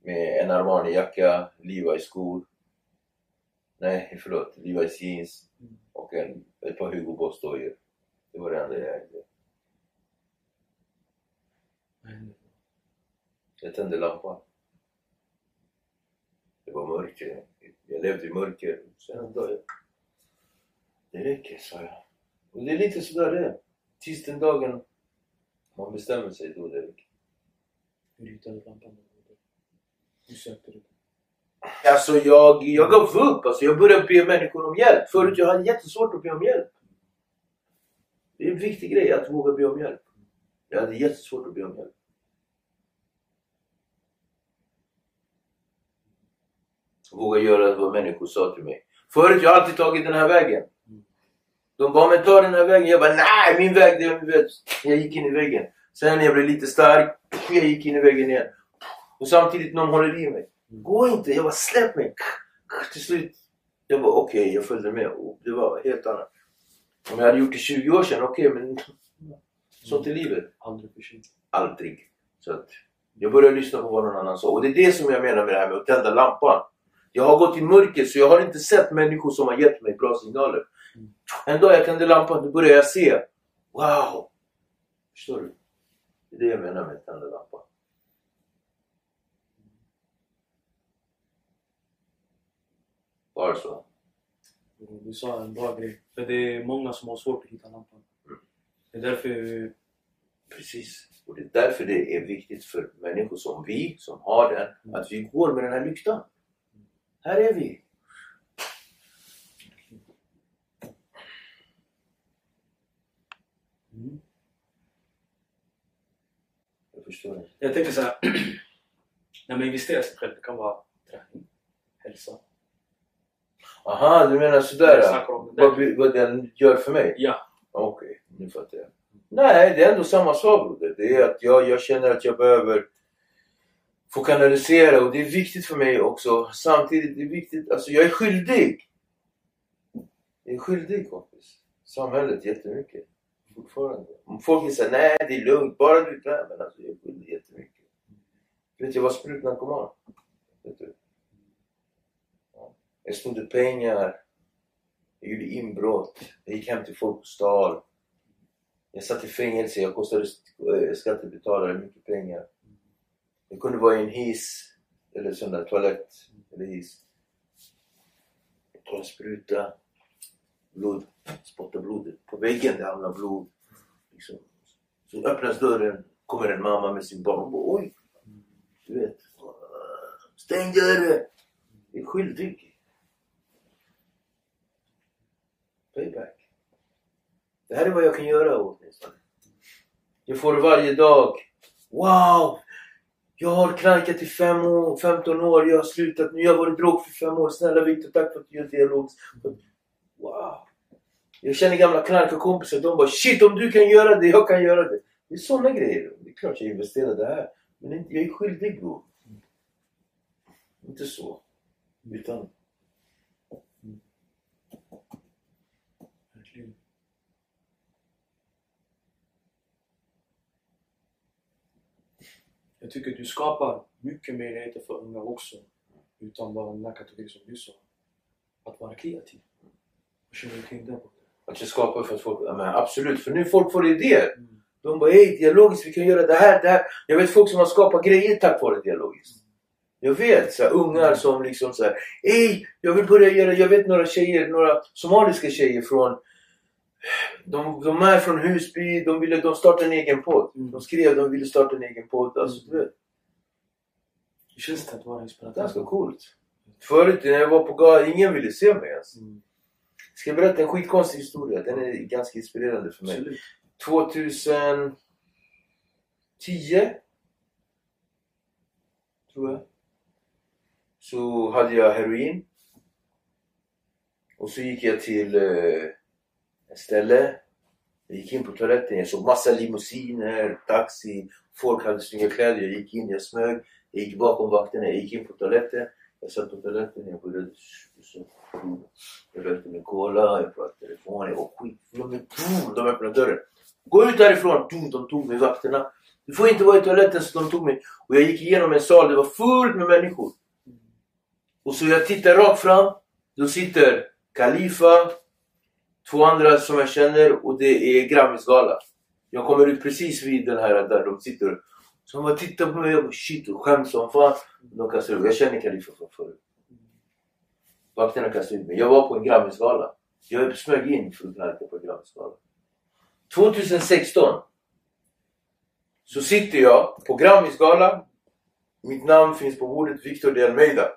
med en Armani-jacka, Levi's-skor. Nej, förlåt. Levi's jeans Mm. och en, ett par Hugo Boss-dojor. Det var det enda jag ägde. Jag tände lampan. Det var mörker. Jag levde i mörker. Sen då jag... Det räcker, sa jag. Och det är lite sådär det är. Tills den dagen man bestämmer sig, då det räcker. Hur hittade du lampan? Hur sökte du? Alltså jag, jag gav upp. Alltså, jag började be människor om hjälp. Förut jag hade jättesvårt att be om hjälp. Det är en viktig grej att våga be om hjälp. Jag hade jättesvårt att be om hjälp. Våga göra vad människor sa till mig. Förut jag har alltid tagit den här vägen. De bara, men ta den här vägen. Jag bara, nej min väg, det är min väg. Jag gick in i väggen. Sen när jag blev lite stark, jag gick in i väggen igen. Och samtidigt någon håller i mig. Gå inte! Jag bara, släpp mig! Till slut, jag bara, okej, jag följde med. Och det var helt annat. Om jag hade gjort det 20 år sedan, okej men sånt är livet. Aldrig för sent. Aldrig. Så att jag började lyssna på vad någon annan sa. Och det är det som jag menar med det här med att tända lampan. Jag har gått i mörker så jag har inte sett människor som har gett mig bra signaler. Mm. En dag jag tände lampan, då började jag se. Wow! Förstår du? Det är det jag menar med att tända lampan. Bara så. Du sa en bra grej. För det är många som har svårt att hitta lampan. Det är därför... Precis. Och det är därför det är viktigt för människor som vi, som har den, att vi går med den här lyktan. Här är vi. Mm. Jag förstår det. Jag tänker så här. när man investerar i sig själv, det kan vara träning, hälsa. Aha, du menar sådär Jag. Vad, vad den gör för mig? Ja. Okej, nu fattar jag. Nej, det är ändå samma sak broder. Det är att jag, jag känner att jag behöver få kanalisera och det är viktigt för mig också. Samtidigt, det är viktigt, alltså jag är skyldig. Jag är skyldig kompis. Samhället jättemycket. Fortfarande. Om folk säger nej det är lugnt, bara du nej, men alltså jag är skyldig jättemycket. Vet jag var sprutnarkoman. Vet du? Jag snodde pengar. Jag gjorde inbrott. Jag gick hem till folk och stal. Jag satt i fängelse. Jag kostade eh, skattebetalare mycket pengar. Jag kunde vara i en hiss. Eller sån där toalett. Eller hiss. Ta en spruta. Blod. spottar blodet. På väggen det hamnar blod. Liksom. Så öppnas dörren. Kommer en mamma med sin barn och bara oj. Du vet. Stäng dörren! Du är skyldig. Payback. Det här är vad jag kan göra åtminstone. Jag får varje dag. Wow! Jag har knarkat i fem år, 15 år, jag har slutat nu, jag har varit drog för fem år. Snälla Victor, tack för att du gör dialog. Wow! Jag känner gamla knarkarkompisar, de bara shit om du kan göra det, jag kan göra det. Det är sådana grejer. Det är klart jag investerar det här. Men jag är skyldig bror. Inte så. Utan Verkligen. Jag tycker att du skapar mycket möjligheter för unga också. Utan bara den där kategorin som du sa. Att vara kreativ. Och känner du kring det? Att jag skapar för att folk... Ja, men absolut, för nu folk får idéer. Mm. De bara hej dialogiskt, vi kan göra det här, det här. Jag vet folk som har skapat grejer tack vare dialogiskt. Jag vet så här, ungar som liksom så här, hej jag vill börja göra, jag vet några tjejer, några somaliska tjejer från De, de är från Husby, de ville de starta en egen podd. Mm. De skrev de ville starta en egen podd. Alltså, du vet, Hur känns det att vara inspiratör? ganska coolt. Förut när jag var på gatan, ingen ville se mig ens. Mm. Ska jag berätta en skitkonstig historia? Den är ganska inspirerande för mig. Absolut. 2010 tror jag. Så hade jag heroin. Och så gick jag till eh, ett ställe. Jag gick in på toaletten, jag såg massa limousiner, taxi, folk hade snygga kläder. Jag gick in, jag smög. Jag gick bakom vakterna, jag gick in på toaletten. Jag satt på toaletten, jag började... Jag rökte med cola, jag pratade i telefon, jag var skitflummig. De öppnade dörren. Gå ut härifrån! De tog mig, vakterna. Du får inte vara i toaletten, så de tog mig. Och jag gick igenom en sal, det var fullt med människor. Och så jag tittar rakt fram. Då sitter Khalifa, två andra som jag känner och det är Grammisgala. Jag kommer ut precis vid den här där de sitter. Så de bara tittar på mig och bara shit och skäms som fan. De kastar ut Jag känner Khalifa från förut. Vakterna kastade ut mig. Jag var på en Grammisgala. Jag smög in för att knarka på en Grammisgala. 2016 så sitter jag på Grammisgala. Mitt namn finns på bordet, Victor de Almeida.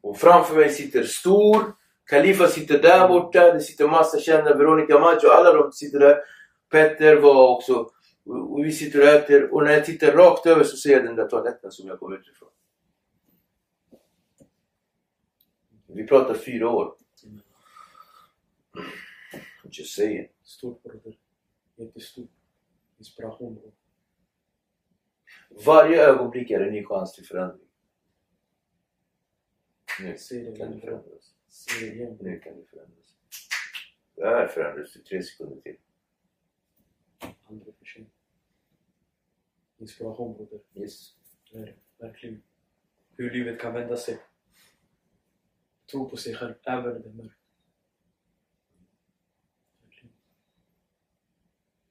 Och framför mig sitter Stor, Khalifa sitter där borta, det sitter massa kända, Veronica Maggio, alla de sitter där. Petter var också, och och vi sitter och äter. Och när jag tittar rakt över så ser jag den där toaletten som jag kom ut ifrån. Vi pratar fyra år. Just saying. Stort broder. Jättestort. Inspiration. Varje ögonblick är en ny chans till förändring. Nu det kan det bror. förändras. Det. Nu kan det förändras. Det här förändras till tre sekunder till. Aldrig för sent. Inspiration broder. Yes. Det är det. Verkligen. Hur livet kan vända sig. Tro på sig själv, även när det är mörkt.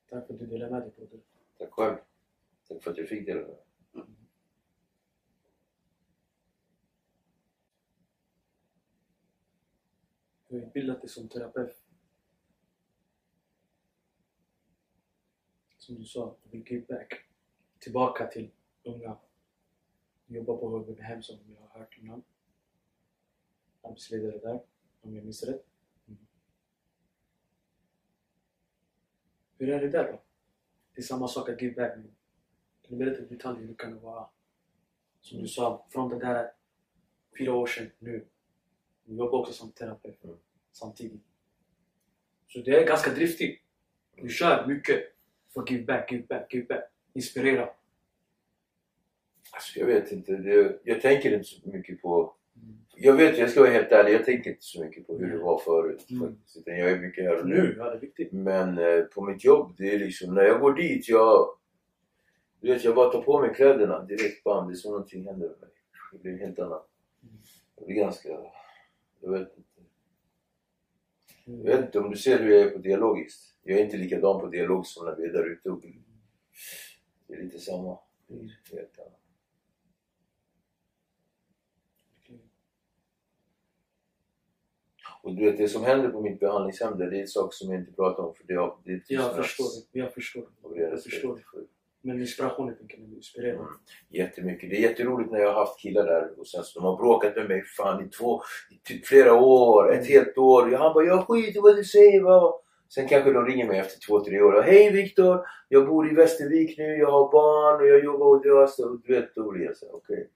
Tack för att du delade med dig broder. Tack själv. Tack för att jag fick dela med mig. Du har utbildat dig som terapeut. Som du sa, du vill give back. Tillbaka till unga. Jobbar på HVB-hem som vi har hört innan. Arbetsledare där, om jag minns rätt. Mm. Hur är det där då? Det är samma sak att give back. Men kan du berätta i detalj hur kan det vara? Som du sa, från det där fyra år sedan nu. Du jobbar också som terapeut Mm. samtidigt. Så det är ganska driftigt. Du kör mycket för give back, give back, give back. Inspirera. Alltså jag vet inte. Det, jag tänker inte så mycket på... Jag vet, jag ska vara helt ärlig. Jag tänker inte så mycket på hur det var förut. Mm. Utan jag är mycket här och nu. Nu, ja det är viktigt. Men eh, på mitt jobb, det är liksom när jag går dit, jag... Du vet, jag bara tar på mig kläderna direkt bam, det är som någonting händer med mig. Det blir helt annat. Det blir ganska... Jag vet inte. Jag vet inte om du ser hur jag är på dialogiskt. Jag är inte likadan på dialog som när vi är där ute och... Det är lite samma. Är helt annat. Och du vet, det som händer på mitt behandlingshem där, det är saker som jag inte pratar om för det, det är Jag förstår. Jag förstår Jag förstår Men inspirationen tänker jag inspirera. Mm. jättemycket. Det är jätteroligt när jag har haft killar där och sen så de har bråkat med mig fan i två, i flera år, ett helt år. Han bara jag skiter i vad du säger va. Sen kanske de ringer mig efter två, tre år. Hej Viktor! Jag bor i Västervik nu, jag har barn och jag jobbar hos oss. Och du vet, då blir jag såhär, okej.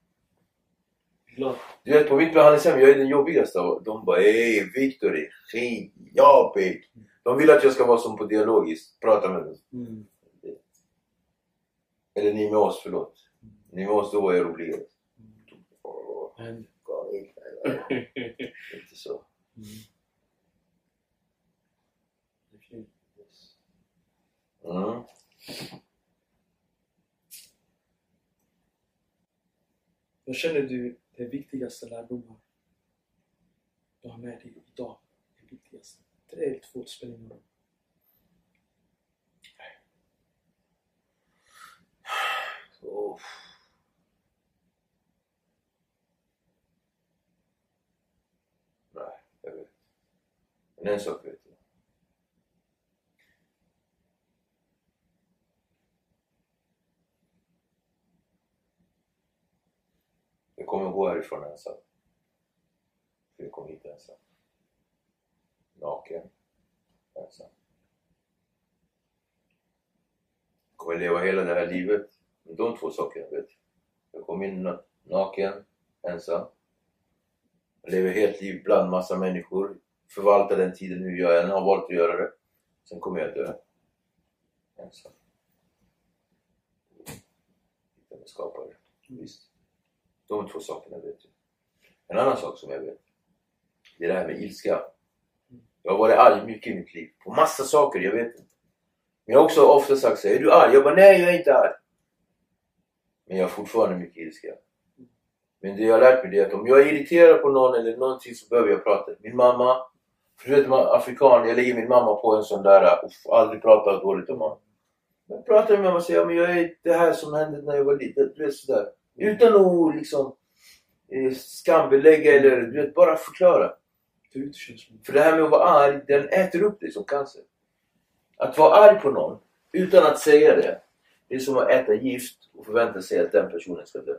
Glad. Du vet på mitt behandlingshem, jag är den jobbigaste av De bara hej Viktor är skitjobbig. De vill att jag ska vara som på dialogiskt, prata med dem. Mm. Eller ni med oss, förlåt. Ni med oss, då var jag galet. Inte så. mm. Vad känner du är viktigaste lärdomar du har med dig idag? Det viktigaste. Tre eller två, spelar ingen roll. Oh. Nej, jag vet. Men en sak vet jag. Jag kommer gå härifrån ensam. För jag kom hit ensam. Naken. Ensam. Jag kommer leva hela det här livet de två sakerna, vet jag. Jag kom in naken, ensam. Jag lever helt liv bland massa människor. Förvaltar den tiden nu jag än har valt att göra det. Sen kommer jag dö. Ensam. Hitta med skapare. Visst. De två sakerna vet du. En annan sak som jag vet. Det är det här med ilska. Jag har varit arg mycket i mitt liv. På massa saker, jag vet inte. Men jag har också ofta sagt så här, är du arg? Jag bara, nej jag är inte arg. Men jag har fortfarande mycket ilska. Men det jag har lärt mig det är att om jag är irriterad på någon eller någonting så behöver jag prata. Min mamma, för du vet man afrikan, jag lägger min mamma på en sån där, uff, aldrig prata dåligt om honom. Men pratar med mamma och säger, ja, men jag är det här som hände när jag var liten, du vet sådär. Utan att liksom eh, skambelägga eller du vet, bara förklara. Det. För det här med att vara arg, den äter upp dig som cancer. Att vara arg på någon utan att säga det, det är som att äta gift och förvänta sig att den personen ska dö.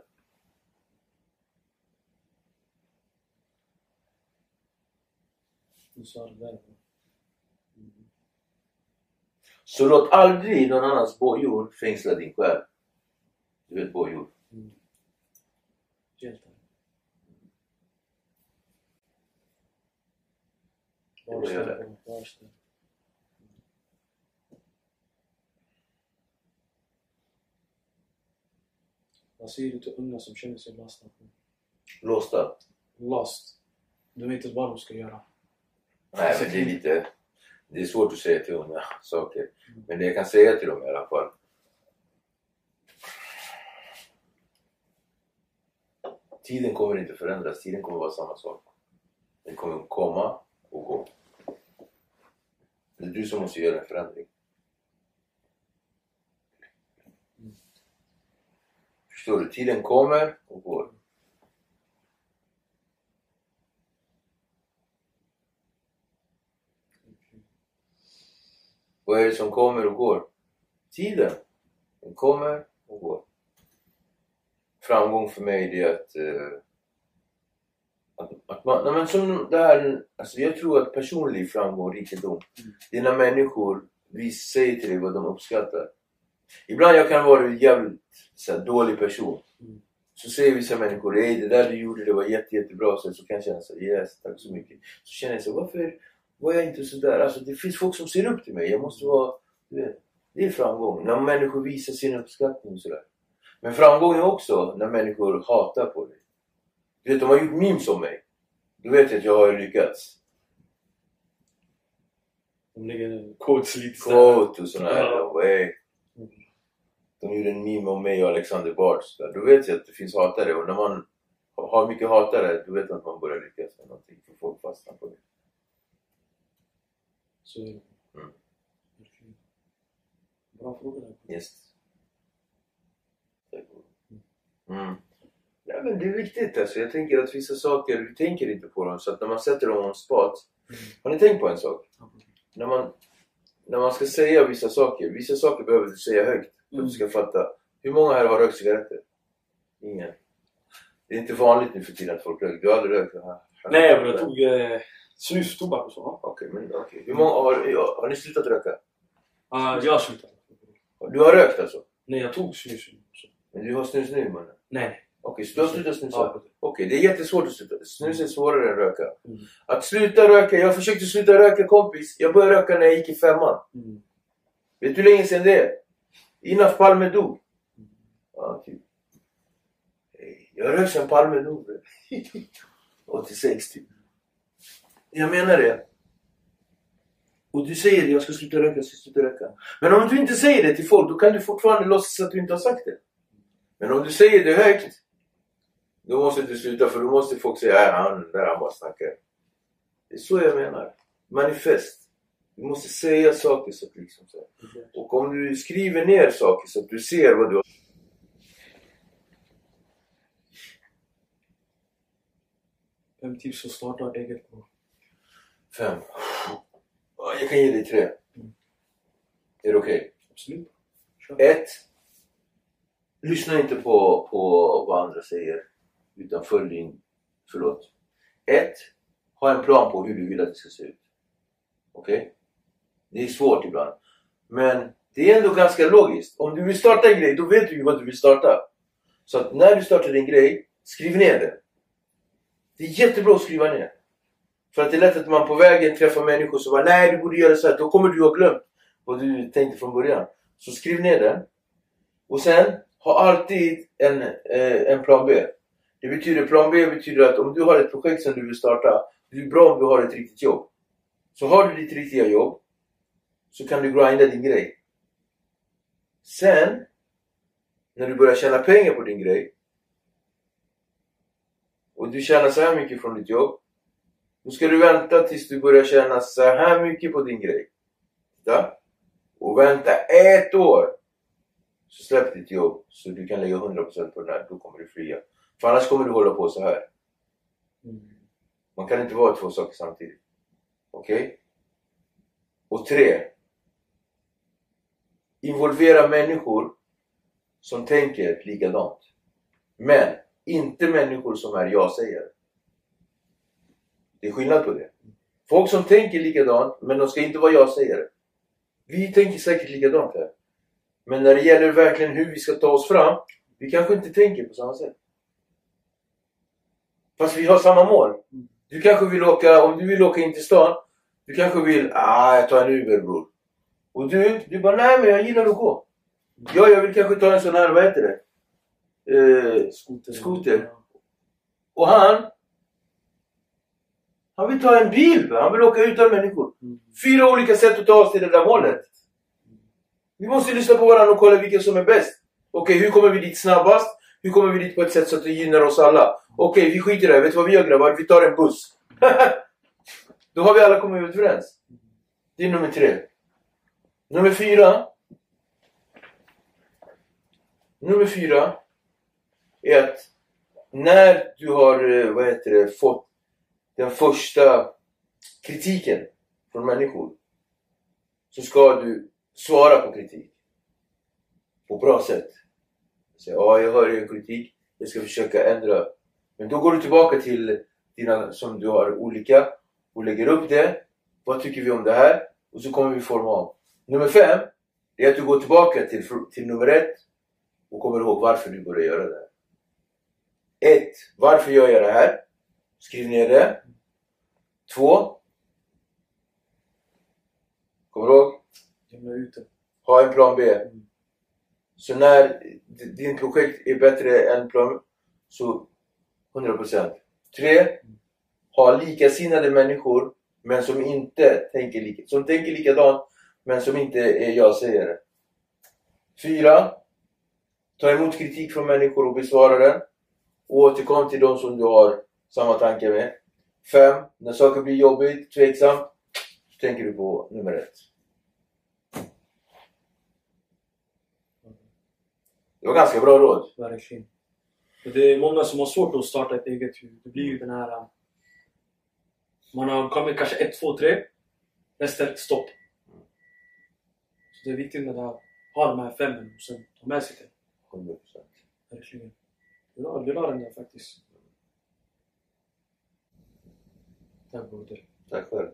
Du sa det där. Så låt aldrig någon annans bojor fängsla din själ. Du vet bojor. Mm. Hjältar. Det var Var jag snäll. Vad säger du till unga som känner sig lasta? Låsta. Lost. De vet inte vad de ska göra. Nej men det är lite... Det är svårt att säga till unga saker. Men det jag kan säga till dem i alla fall. Tiden kommer inte förändras, tiden kommer vara samma sak. Den kommer komma och gå. Det är du som måste göra en förändring. Förstår du? Tiden kommer och går. Vad är det som kommer och går? Tiden. Den kommer och går. Framgång för mig är att... Eh, att, att man, nej men som det här, alltså jag tror att personlig framgång och rikedom, det är när människor vi säger till dig vad de uppskattar. Ibland jag kan vara en jävligt så här, dålig person. Mm. Så säger vissa människor, Ey, det där du gjorde det var jätte, jättebra. Så, så kan jag känna så yes, tack så mycket. Så känner jag så varför var jag inte sådär? Alltså det finns folk som ser upp till mig. Jag måste vara, du. Det är framgång. När människor visar sin uppskattning och sådär. Men framgång är också när människor hatar på dig. Du vet, de har gjort memes om mig. Då vet jag att jag har lyckats. De lägger quotes lite. Quote och sådana här. Ja. Mm. de gjorde en meme om mig och Alexander Bard. så där. Då vet jag att det finns hatare. Och när man har mycket hatare, då vet man att man börjar lyckas med någonting. För folk fastnar på det. Så är det. Mm. Bra fråga där. Yes. Mm. Ja, men det är viktigt alltså. Jag tänker att vissa saker, du tänker inte på dem. Så att när man sätter dem on spot. Mm. Har ni tänkt på en sak? När man, när man ska säga vissa saker, vissa saker behöver du säga högt. För att Mm. du ska fatta. Hur många här har rökt cigaretter? Ingen. Det är inte vanligt nu för tiden att folk röker. Du har aldrig rökt? Aha. Nej, men jag tog eh, snus, tobak och så. Okej, men okej. Hur många har, har ni slutat röka? Uh, jag slutade. Du har rökt alltså? Nej, jag tog snus. Men du har snus nu mannen? Nej. Okej, så du har slutat snusa? Ja. Okej, det är jättesvårt att sluta. Snus är svårare än röka. Mm. Att sluta röka, jag försökte sluta röka kompis. Jag började röka när jag gick i femman. Mm. Vet du hur länge sedan det är? Innan Palme dog. Ja, typ. Jag rökt sen Palme dog. bre. 86 typ. Jag menar det. Och du säger jag ska sluta röka, jag ska sluta röka. Men om du inte säger det till folk, då kan du fortfarande låtsas att du inte har sagt det. Men om du säger det högt, då måste du sluta för då måste folk säga att han där han bara snackar. Det är så jag menar. Manifest. Du måste säga saker så att liksom så. Och om du skriver ner saker så att du ser vad du har Fem tips att starta eget på. Fem. Ja, Jag kan ge dig tre. Mm. Är det okej? Absolut. Kör. Ett. Lyssna inte på, på vad andra säger. Utan följ din... Förlåt. 1. ha en plan på hur du vill att det ska se ut. Okej? Det är svårt ibland. Men det är ändå ganska logiskt. Om du vill starta en grej, då vet du ju vad du vill starta. Så att när du startar din grej, skriv ner det. Det är jättebra att skriva ner. För att det är lätt att man på vägen träffar människor som bara Nej, du borde göra så här. Då kommer du ha glömt vad du tänkte från början. Så skriv ner den. Och sen, ha alltid en, eh, en plan B. Det betyder, plan B betyder att om du har ett projekt som du vill starta, det är bra om du har ett riktigt jobb. Så har du ditt riktiga jobb, så kan du grinda din grej. Sen, när du börjar tjäna pengar på din grej och du tjänar så här mycket från ditt jobb, då ska du vänta tills du börjar tjäna så här mycket på din grej. Ja? Och vänta ett år! Så släpp ditt jobb så du kan lägga 100% på den här, då kommer du fria. För annars kommer du hålla på så här. Mm. Man kan inte vara två saker samtidigt. Okej? Och tre. Involvera människor som tänker likadant. Men inte människor som är ja-sägare. Det är skillnad på det. Folk som tänker likadant, men de ska inte vara ja-sägare. Vi tänker säkert likadant här. Men när det gäller verkligen hur vi ska ta oss fram, vi kanske inte tänker på samma sätt. Fast vi har samma mål. Du kanske vill åka, om du vill åka in till stan, du kanske vill, ah jag tar en Uber bror. Och du, du bara, nej men jag gillar att gå. Ja, jag vill kanske ta en sån här, vad heter det? Eh, Skoter. Skoter. och han, han vill ta en bil, han vill åka utan människor. Mm. Fyra olika sätt att ta oss till det där målet. Vi måste lyssna på varandra och kolla vilken som är bäst. Okej, hur kommer vi dit snabbast? Hur kommer vi dit på ett sätt så att det gynnar oss alla? Okej, vi skiter i det. Vet du vad vi gör grabbar? Vi tar en buss. Då har vi alla kommit överens. Det är nummer tre. Nummer fyra. Nummer fyra är att när du har, eh, vad heter det, fått den första kritiken från människor så ska du svara på kritik. På bra sätt. Säga, ja, jag hör er kritik. Jag ska försöka ändra. Men då går du tillbaka till dina som du har olika och lägger upp det. Vad tycker vi om det här? Och så kommer vi forma om. Nummer fem, det är att du går tillbaka till, till nummer ett och kommer ihåg varför du började göra det här. Ett, varför gör jag det här? Skriv ner det. Två, kommer du ihåg? Jämna ut det. Ha en plan B. Så när din projekt är bättre än plan så 100%. Tre, ha likasinnade människor men som inte tänker lika, som tänker likadant men som inte är jag-sägare. Fyra, ta emot kritik från människor och besvara den. Och återkom till de som du har samma tanke med. Fem, när saker blir jobbigt, tveksamt, så tänker du på nummer ett. Det var ganska bra råd. Verkligen. Det är många som har svårt att starta ett eget hus. Det blir ju den här... äh, Man har kommit kanske ett, två, tre. Resten stopp. Så det är viktigt med det här. Ha de här fem och sen ta med sig det. 100%. Verkligen. Du la, du la den där faktiskt. Tack broder. Tack själv.